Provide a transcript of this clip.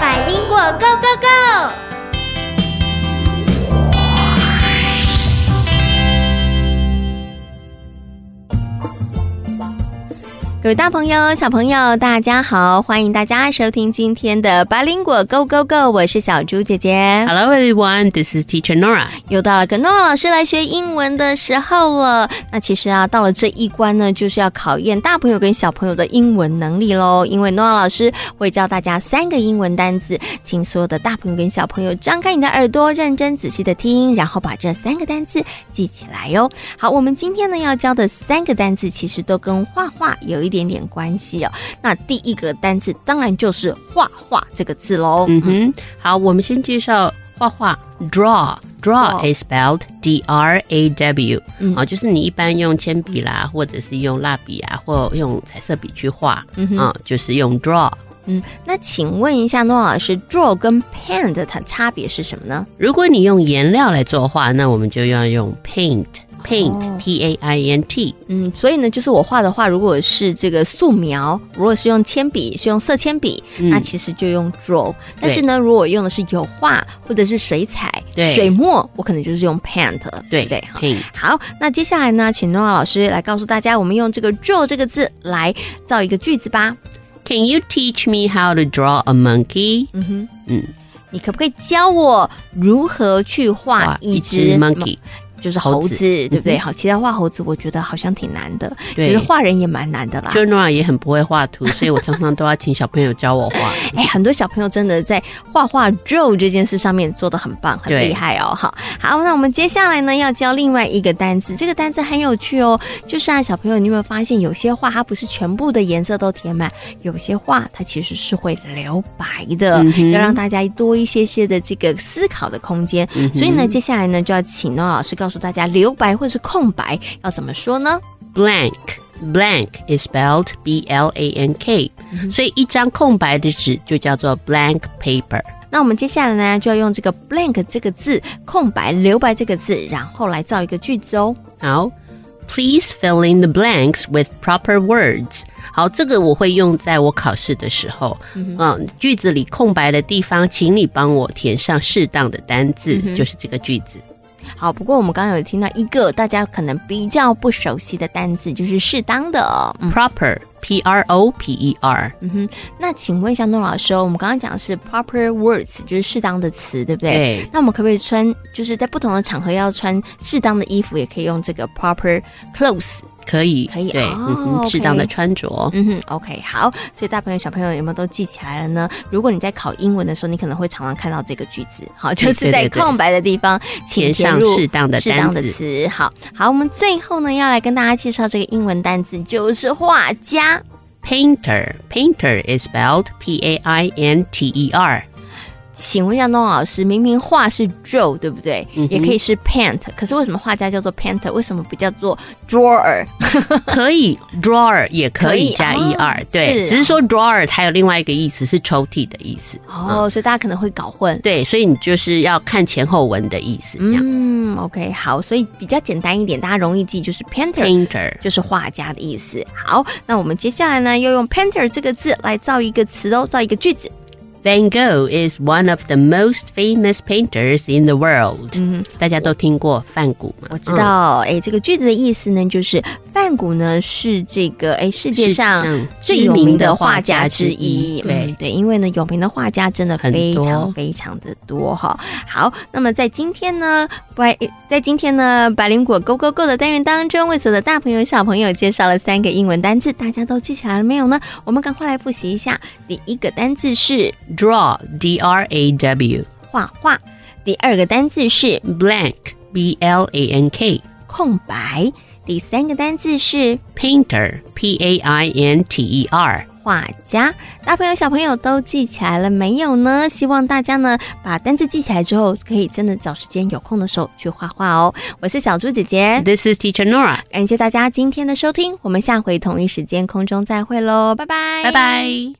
百灵果 Go Go Go！各位大朋友、小朋友，大家好！欢迎大家收听今天的百灵果 Go Go Go，我是小猪姐姐。Hello everyone, this is Teacher Nora. 又到了跟 Nora 老师来学英文的时候了。那其实啊，到了这一关呢，就是要考验大朋友跟小朋友的英文能力喽。因为 Nora 老师会教大家三个英文单词，请所有的大朋友跟小朋友张开你的耳朵，认真仔细的听，然后把这三个单词记起来哟。好，我们今天呢要教的三个单词，其实都跟画画有一点点关系哦。那第一个单字当然就是画画这个字喽。嗯哼，好，我们先介绍画画，draw。Draw is spelled D R A W，嗯啊，就是你一般用铅笔啦，或者是用蜡笔啊，或用彩色笔去画，嗯哼啊，就是用 draw。嗯，那请问一下诺老师，draw 跟 paint 的它差别是什么呢？如果你用颜料来作画，那我们就要用 paint。Paint, 哦 P A I N T，嗯，所以呢，就是我画的画，如果是这个素描，如果是用铅笔，是用色铅笔，嗯那其实就用 draw。但是呢，如果用的是油画或者是水彩、对水墨，我可能就是用 paint，对不对？哈。，paint。好，那接下来呢，请诺老师来告诉大家，我们用这个 draw 这个字来造一个句子吧。Can you teach me how to draw a monkey？嗯哼，嗯，你可不可以教我如何去画画一只 monkey。就是猴子，对不对？好，其他画猴子，我觉得好像挺难的。对其实画人也蛮难的啦。就 Nora 也很不会画图，所以我常常都要请小朋友教我画。哎，很多小朋友真的在画画 draw 这件事上面做的很棒，很厉害哦。好，好，那我们接下来呢要教另外一个单词，这个单词很有趣哦。就是啊，小朋友，你有没有发现有些画它不是全部的颜色都填满，有些画它其实是会留白的，嗯要让大家多一些些的这个思考的空间。嗯所以呢，接下来呢就要请诺老师告诉大家留白或者是空白要怎么说呢？blank blank is spelled B L A N K，、所以一张空白的纸就叫做 blank paper。那我们接下来呢，就要用这个 blank 这个字，空白、留白这个字，然后来造一个句子哦。好，Please fill in the blanks with proper words。好，这个我会用在我考试的时候。嗯句子里空白的地方，请你帮我填上适当的单字，就是这个句子。好，不过我们刚刚有听到一个大家可能比较不熟悉的单词，就是适当的。Proper P R O P E R。嗯哼，那请问一下诺老师哦，我们刚刚讲的是 proper words，就是适当的词，对不对？对那我们可不可以穿，就是在不同的场合要穿适当的衣服，也可以用这个 proper clothes？可以，可以对，哦嗯哼，适当的穿着。嗯哼，OK，好，所以大朋友小朋友有没有都记起来了呢？如果你在考英文的时候，你可能会常常看到这个句子，好，就是在空白的地方请填上适当的适当的单词。好，好，我们最后呢要来跟大家介绍这个英文单词，就是画家。Painter Painter is spelled P A I N T E R。请问一下，诺老师，明明画是 draw 对不对？嗯也可以是 paint，可是为什么画家叫做 painter？为什么不叫做 drawer？可以，drawer 也可可以以加哦 er，、对，是只是说 drawer 它有另外一个意思是抽屉的意思。哦，所以大家可能会搞混。对，所以你就是要看前后文的意思，这样子。嗯，OK，好，所以比较简单一点，大家容易记，就是 painter。Painter 就是画家的意思。好，那我们接下来呢，要用 painter 这个字来造一个词哦，造一个句子。Van Gogh is one of the most famous painters in the world。嗯，大家都听过梵谷吗？我知道，哎、这个句子的意思呢，就是梵谷呢是这个哎世界上最有名的画家之一。知名的画家之一对嗯对，因为呢有名的画家真的非常非常的多哈。好，那么在今天呢，百在今天呢百灵果 Go Go Go 的单元当中，为所有的大朋友小朋友介绍了三个英文单字，大家都记起来了没有呢？我们赶快来复习一下。第一个单字是 Draw D R A W 画画，第二个单字是 Blank B L A N K 空白，第三个单字是 Painter P A I N T E R。画家。大朋友小朋友都记起来了没有呢？希望大家呢把单字记起来之后，可以真的找时间有空的时候去画画哦。我是小猪姐姐，This is Teacher Nora。感谢大家今天的收听，我们下回同一时间空中再会喽，拜拜，拜拜。